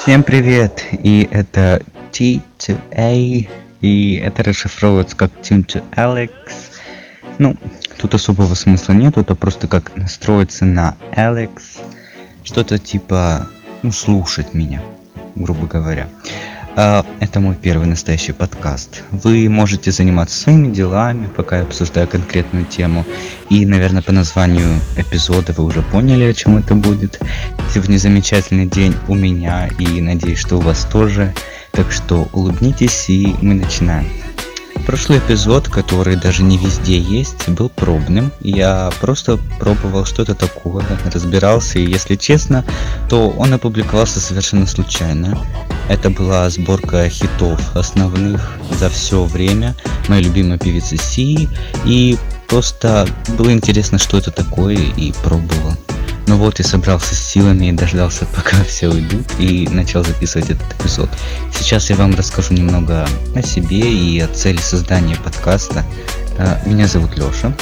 Всем привет! И это T2A, и это расшифровывается как Tune to Alex. Ну, тут особого смысла нет, это просто как настроиться на Alex. Что-то типа, ну, слушать меня, грубо говоря. А, Это мой первый настоящий подкаст. Вы можете заниматься своими делами, пока я обсуждаю конкретную тему. И, наверное, по названию эпизода вы уже поняли, о чем это будет. Сегодня замечательный день у меня и надеюсь, что у вас тоже. Так что улыбнитесь и мы начинаем. Прошлый эпизод, который даже не везде есть, был пробным. Я просто пробовал что-то такое, разбирался, и если честно, то он опубликовался совершенно случайно. Это была сборка хитов основных за все время моей любимой певицы Си, и просто было интересно, что это такое, и пробовал. Ну вот и собрался с силами и дождался, пока все уйдут, и начал записывать этот эпизод. Сейчас я вам расскажу немного о себе и о цели создания подкаста. Э, Меня зовут Лёша.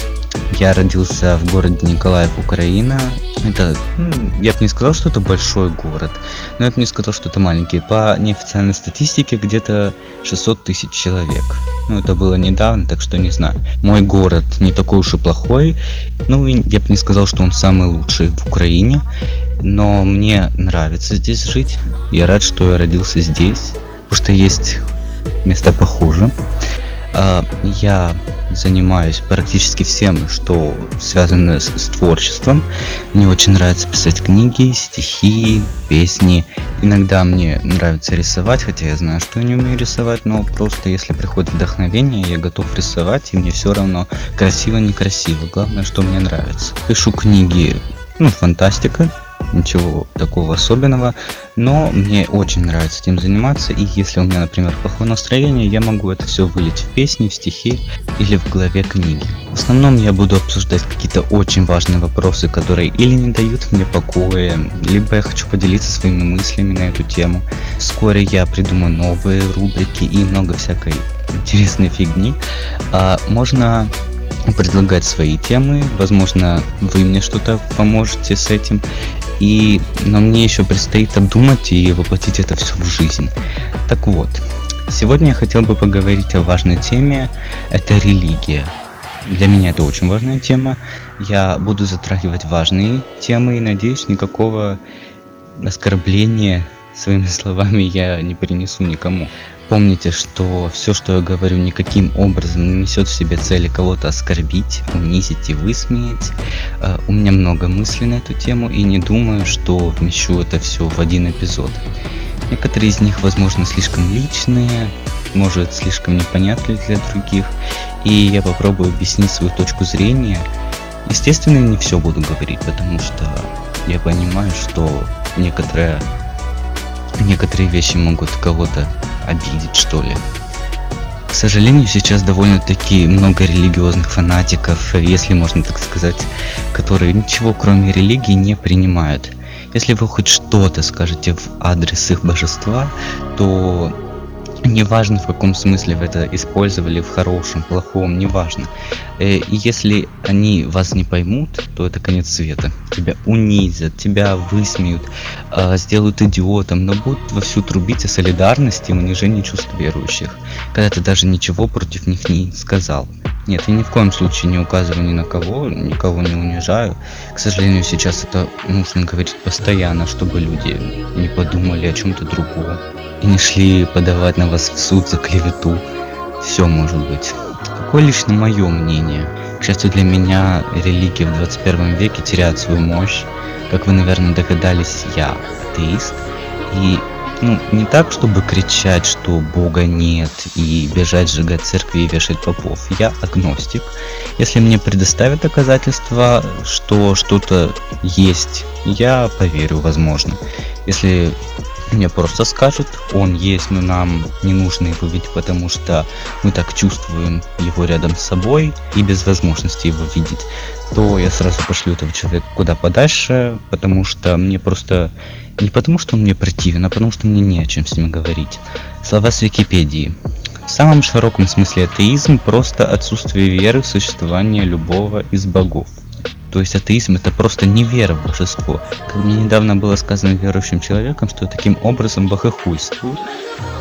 Я родился в городе Николаев, Украина. Это, ну, я бы не сказал, что это большой город, но я бы не сказал, что это маленький. По неофициальной статистике где-то 600 тысяч человек. Ну, это было недавно, так что не знаю. Мой город не такой уж и плохой. Ну, я бы не сказал, что он самый лучший в Украине. Но мне нравится здесь жить. Я рад, что я родился здесь. Потому что есть места похуже. А, Я занимаюсь практически всем, что связано с, с творчеством. Мне очень нравится писать книги, стихи, песни. Иногда мне нравится рисовать, хотя я знаю, что я не умею рисовать, но просто если приходит вдохновение, я готов рисовать, и мне все равно красиво, некрасиво. Главное, что мне нравится. Пишу книги, ну, фантастика, ничего такого особенного, но мне очень нравится этим заниматься, и если у меня, например, плохое настроение, я могу это все вылить в песни, в стихи или в главе книги. В основном я буду обсуждать какие-то очень важные вопросы, которые или не дают мне покоя, либо я хочу поделиться своими мыслями на эту тему. Вскоре я придумаю новые рубрики и много всякой интересной фигни. А, можно предлагать свои темы, возможно, вы мне что-то поможете с этим. И, но мне еще предстоит обдумать и воплотить это все в жизнь. Так вот, сегодня я хотел бы поговорить о важной теме, это религия. Для меня это очень важная тема. Я буду затрагивать важные темы и надеюсь, никакого оскорбления своими словами я не принесу никому. Помните, что все, что я говорю, никаким образом не несет в себе цели кого-то оскорбить, унизить и высмеять. Э, У меня много мыслей на эту тему и не думаю, что вмещу это все в один эпизод. Некоторые из них, возможно, слишком личные, может, слишком непонятные для других, и я попробую объяснить свою точку зрения. Естественно, не все буду говорить, потому что я понимаю, что некоторые, некоторые вещи могут кого-то обидеть, что ли. К сожалению, сейчас довольно-таки много религиозных фанатиков, если можно так сказать, которые ничего кроме религии не принимают. Если вы хоть что-то скажете в адрес их божества, то неважно в каком смысле вы это использовали, в хорошем, плохом, неважно. Э, И если они вас не поймут, то это конец света. Тебя унизят, тебя высмеют, э, сделают идиотом, но будут вовсю трубить о солидарности и унижении чувств верующих, когда ты даже ничего против них не сказал. Нет, я ни в коем случае не указываю ни на кого, никого не унижаю. К сожалению, сейчас это нужно говорить постоянно, чтобы люди не подумали о чем-то другом и не шли подавать на вас в суд за клевету. Все может быть. Какое лично мое мнение? К счастью для меня, религия в 21 веке теряет свою мощь. Как вы, наверное, догадались, я атеист. И ну, не так, чтобы кричать, что Бога нет, и бежать сжигать церкви и вешать попов. Я агностик. Если мне предоставят доказательства, что что-то есть, я поверю, возможно. Если мне просто скажут, он есть, но нам не нужно его видеть, потому что мы так чувствуем его рядом с собой и без возможности его видеть, то я сразу пошлю этого человека куда подальше, потому что мне просто... Не потому что он мне противен, а потому что мне не о чем с ним говорить. Слова с Википедии. В самом широком смысле атеизм просто отсутствие веры в существование любого из богов. То есть атеизм это просто не вера в божество. Как мне недавно было сказано верующим человеком, что таким образом богохульствуют.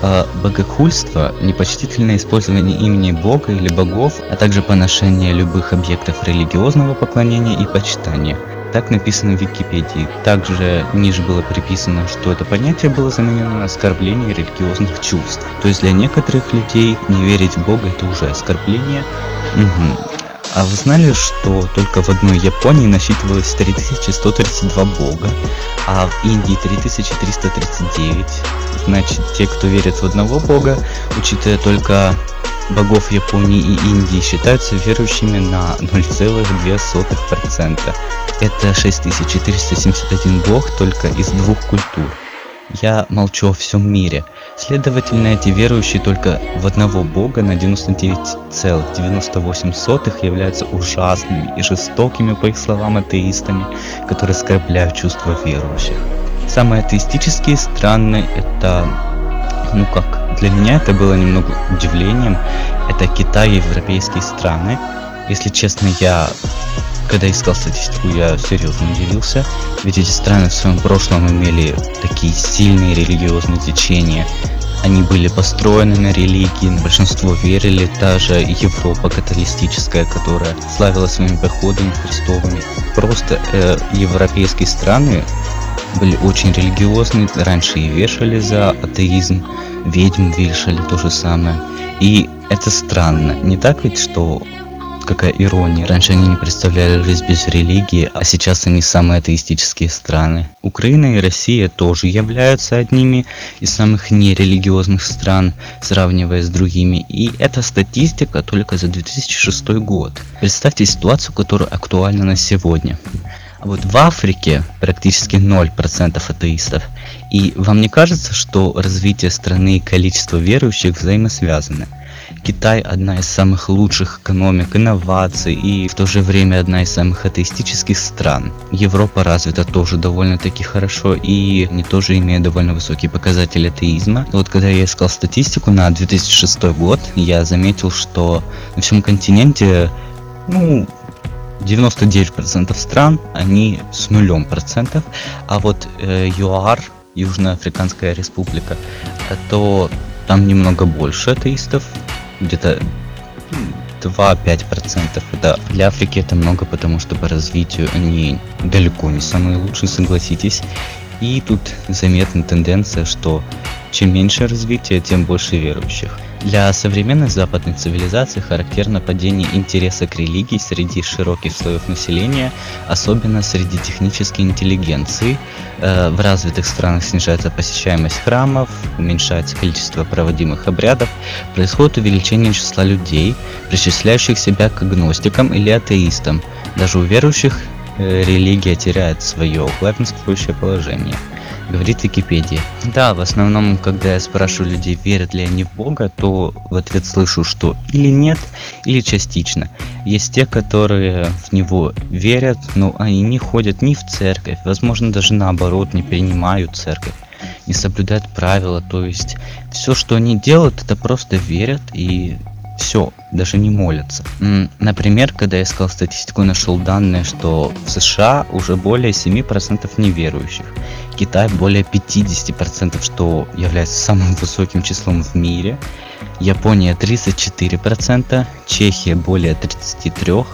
А богохульство – непочтительное использование имени Бога или богов, а также поношение любых объектов религиозного поклонения и почитания. Так написано в Википедии. Также ниже было приписано, что это понятие было заменено на оскорбление религиозных чувств. То есть для некоторых людей не верить в Бога это уже оскорбление. Угу. А вы знали, что только в одной Японии насчитывалось 3132 бога, а в Индии 3339? Значит, те, кто верит в одного бога, учитывая только богов Японии и Индии, считаются верующими на 0,2%. Это 6471 бог только из двух культур. Я молчу о всем мире. Следовательно, эти верующие только в одного бога на 99,98 являются ужасными и жестокими, по их словам, атеистами, которые оскорбляют чувства верующих. Самые атеистические страны это, ну как, для меня это было немного удивлением. Это Китай и европейские страны. Если честно, я когда искал статистику, я серьезно удивился, ведь эти страны в своем прошлом имели такие сильные религиозные течения, они были построены на религии, большинство верили, та же Европа католистическая, которая славила своими походами христовыми. Просто э, европейские страны были очень религиозны, раньше и вешали за атеизм, ведьм вешали то же самое. И это странно, не так ведь, что какая ирония. Раньше они не представляли жизнь без религии, а сейчас они самые атеистические страны. Украина и Россия тоже являются одними из самых нерелигиозных стран, сравнивая с другими. И это статистика только за 2006 год. Представьте ситуацию, которая актуальна на сегодня. А вот в Африке практически 0% атеистов. И вам не кажется, что развитие страны и количество верующих взаимосвязаны? Китай одна из самых лучших экономик, инноваций и в то же время одна из самых атеистических стран. Европа развита тоже довольно-таки хорошо и не тоже имеет довольно высокие показатели атеизма. вот когда я искал статистику на 2006 год, я заметил, что на всем континенте, ну, 99% стран, они с нулем процентов, а вот э, ЮАР, Южноафриканская республика, то там немного больше атеистов, где-то 2-5%. Да, для Африки это много, потому что по развитию они далеко не самые лучшие, согласитесь. И тут заметна тенденция, что чем меньше развитие, тем больше верующих. Для современной западной цивилизации характерно падение интереса к религии среди широких слоев населения, особенно среди технической интеллигенции. Э, в развитых странах снижается посещаемость храмов, уменьшается количество проводимых обрядов, происходит увеличение числа людей, причисляющих себя к агностикам или атеистам. Даже у верующих религия теряет свое главенствующее положение говорит Википедия. Да, в основном, когда я спрашиваю людей, верят ли они в Бога, то в ответ слышу, что или нет, или частично. Есть те, которые в него верят, но они не ходят ни в церковь, возможно, даже наоборот, не принимают церковь не соблюдают правила, то есть все, что они делают, это просто верят и все, даже не молятся. Например, когда я искал статистику, нашел данные, что в США уже более 7% неверующих. Китай более 50%, что является самым высоким числом в мире. Япония 34%, Чехия более 33%,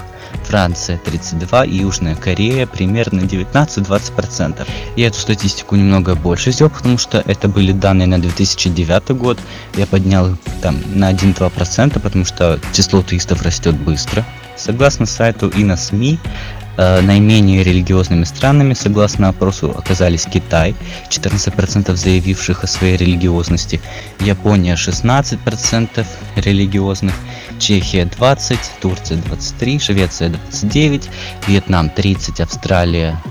Франция 32 и Южная Корея примерно 19-20%. Я эту статистику немного больше сделал, потому что это были данные на 2009 год. Я поднял их там на 1-2%, потому что число туристов растет быстро. Согласно сайту INASMI, Э, наименее религиозными странами, согласно опросу, оказались Китай, 14% заявивших о своей религиозности, Япония 16% религиозных, Чехия 20, Турция 23, Швеция 29, Вьетнам 30, Австралия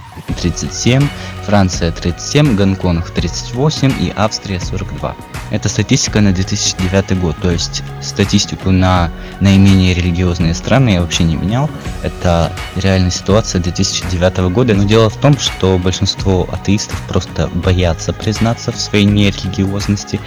37, Франция 37, Гонконг 38 и Австрия 42. Это статистика на 2009 год, то есть статистику на наименее религиозные страны я вообще не менял. Это реальная ситуация 2009 года. Но дело в том, что большинство атеистов просто боятся признаться в своей нерелигиозности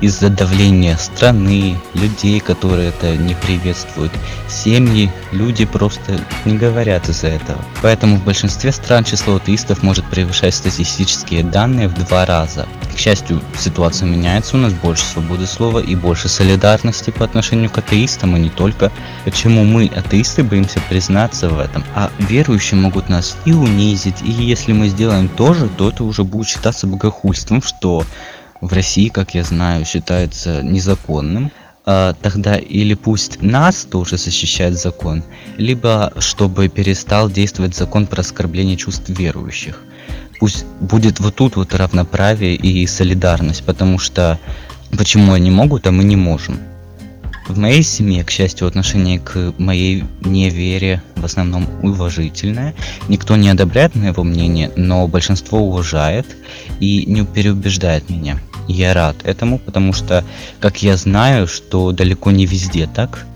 из-за давления страны, людей, которые это не приветствуют. Семьи, люди просто не говорят из-за этого. Поэтому в большинстве стран число атеистов может превышать статистические данные в два раза. К счастью, ситуация меняется, у нас больше свободы слова и больше солидарности по отношению к атеистам, и не только. Почему мы, атеисты, боимся признаться в этом, а верующие могут нас и унизить, и если мы сделаем то же, то это уже будет считаться богохульством, что в России, как я знаю, считается незаконным. А, тогда или пусть нас тоже защищает закон, либо чтобы перестал действовать закон про оскорбление чувств верующих пусть будет вот тут вот равноправие и солидарность, потому что почему они могут, а мы не можем. В моей семье, к счастью, отношение к моей невере в основном уважительное. Никто не одобряет моего мнения, но большинство уважает и не переубеждает меня. Я рад этому, потому что, как я знаю, что далеко не везде так.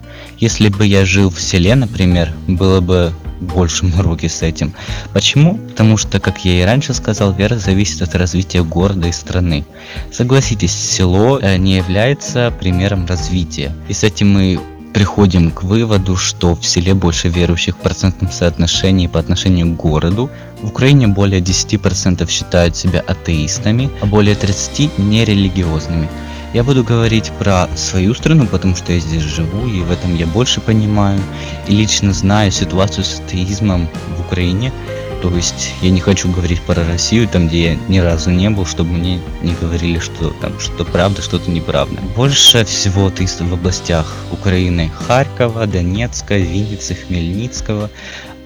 Если бы я жил в селе, например, было бы больше мороки с этим. Почему? Потому что, как я и раньше сказал, вера зависит от развития города и страны. Согласитесь, село э, не является примером развития. И с этим мы приходим к выводу, что в селе больше верующих в процентном соотношении по отношению к городу. В Украине более 10% считают себя атеистами, а более 30% нерелигиозными. Я буду говорить про свою страну, потому что я здесь живу, и в этом я больше понимаю. И лично знаю ситуацию с атеизмом в Украине. То есть я не хочу говорить про Россию, там где я ни разу не был, чтобы мне не говорили, что там что правда, что-то неправда. Больше всего атеистов в областях Украины Харькова, Донецка, Винницы, Хмельницкого,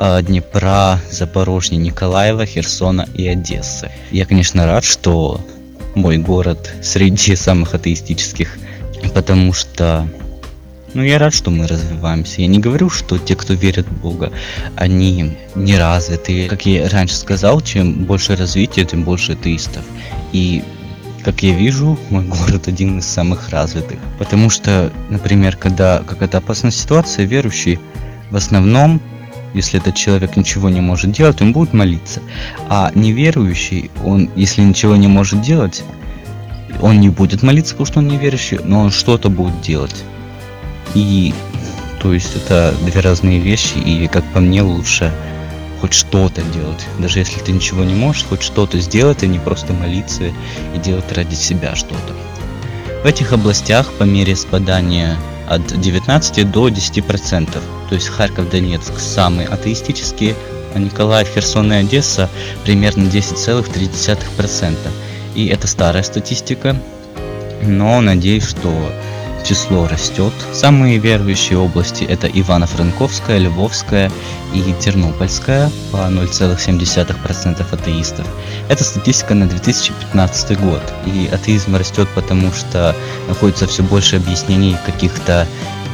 а, Днепра, Запорожья, Николаева, Херсона и Одессы. Я, конечно, рад, что мой город среди самых атеистических, потому что ну, я рад, что мы развиваемся. Я не говорю, что те, кто верит в Бога, они не развиты. Как я раньше сказал, чем больше развития, тем больше атеистов. И как я вижу, мой город один из самых развитых. Потому что, например, когда какая-то опасная ситуация, верующие в основном если этот человек ничего не может делать, он будет молиться. А неверующий, он, если ничего не может делать, он не будет молиться, потому что он неверующий, но он что-то будет делать. И, то есть, это две разные вещи, и, как по мне, лучше хоть что-то делать. Даже если ты ничего не можешь, хоть что-то сделать, а не просто молиться и делать ради себя что-то. В этих областях, по мере спадания от 19 до 10%. То есть Харьков, Донецк самые атеистические, а Николаев, Херсон и Одесса примерно 10,3%. И это старая статистика, но надеюсь, что число растет. Самые верующие области это Ивано-Франковская, Львовская и Тернопольская по 0,7% атеистов. Это статистика на 2015 год. И атеизм растет потому, что находится все больше объяснений каких-то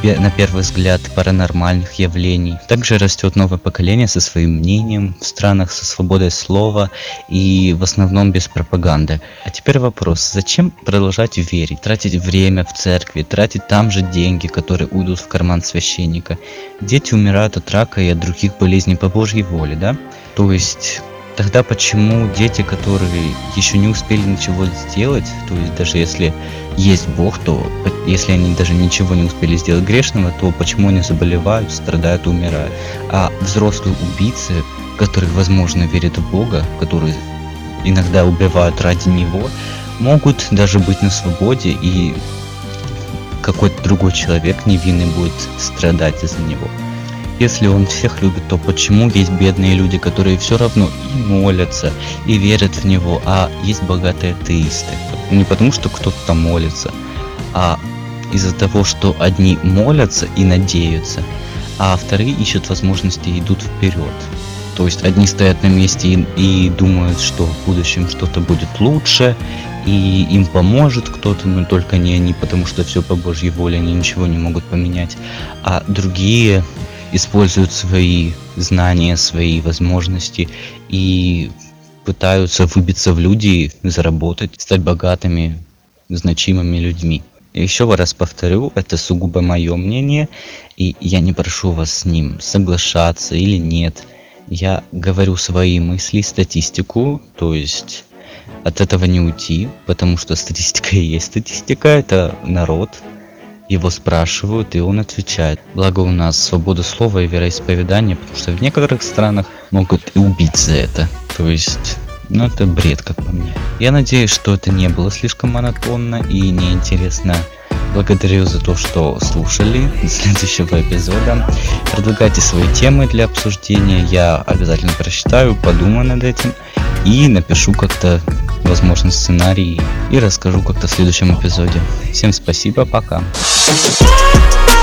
на первый взгляд паранормальных явлений. Также растет новое поколение со своим мнением в странах со свободой слова и в основном без пропаганды. А теперь вопрос, зачем продолжать верить, тратить время в церкви, тратить там же деньги, которые уйдут в карман священника? Дети умирают от рака и от других болезней по Божьей воле, да? То есть Тогда почему дети, которые еще не успели ничего сделать, то есть даже если есть Бог, то если они даже ничего не успели сделать грешного, то почему они заболевают, страдают, умирают? А взрослые убийцы, которые, возможно, верят в Бога, которые иногда убивают ради Него, могут даже быть на свободе и какой-то другой человек невинный будет страдать из-за него. Если он всех любит, то почему есть бедные люди, которые все равно и молятся, и верят в него, а есть богатые атеисты? Не потому, что кто-то там молится, а из-за того, что одни молятся и надеются, а вторые ищут возможности и идут вперед. То есть одни стоят на месте и, и думают, что в будущем что-то будет лучше, и им поможет кто-то, но только не они, потому что все по Божьей воле, они ничего не могут поменять. А другие используют свои знания, свои возможности и пытаются выбиться в люди, заработать, стать богатыми, значимыми людьми. Еще раз повторю, это сугубо мое мнение, и я не прошу вас с ним соглашаться или нет. Я говорю свои мысли, статистику, то есть от этого не уйти, потому что статистика и есть статистика, это народ, его спрашивают, и он отвечает. Благо у нас свобода слова и вероисповедания, потому что в некоторых странах могут и убить за это. То есть, ну это бред, как по мне. Я надеюсь, что это не было слишком монотонно и неинтересно. Благодарю за то, что слушали. Следующего эпизода. Предлагайте свои темы для обсуждения. Я обязательно прочитаю, подумаю над этим и напишу как-то возможно сценарий и расскажу как-то в следующем эпизоде. Всем спасибо, пока. Thank.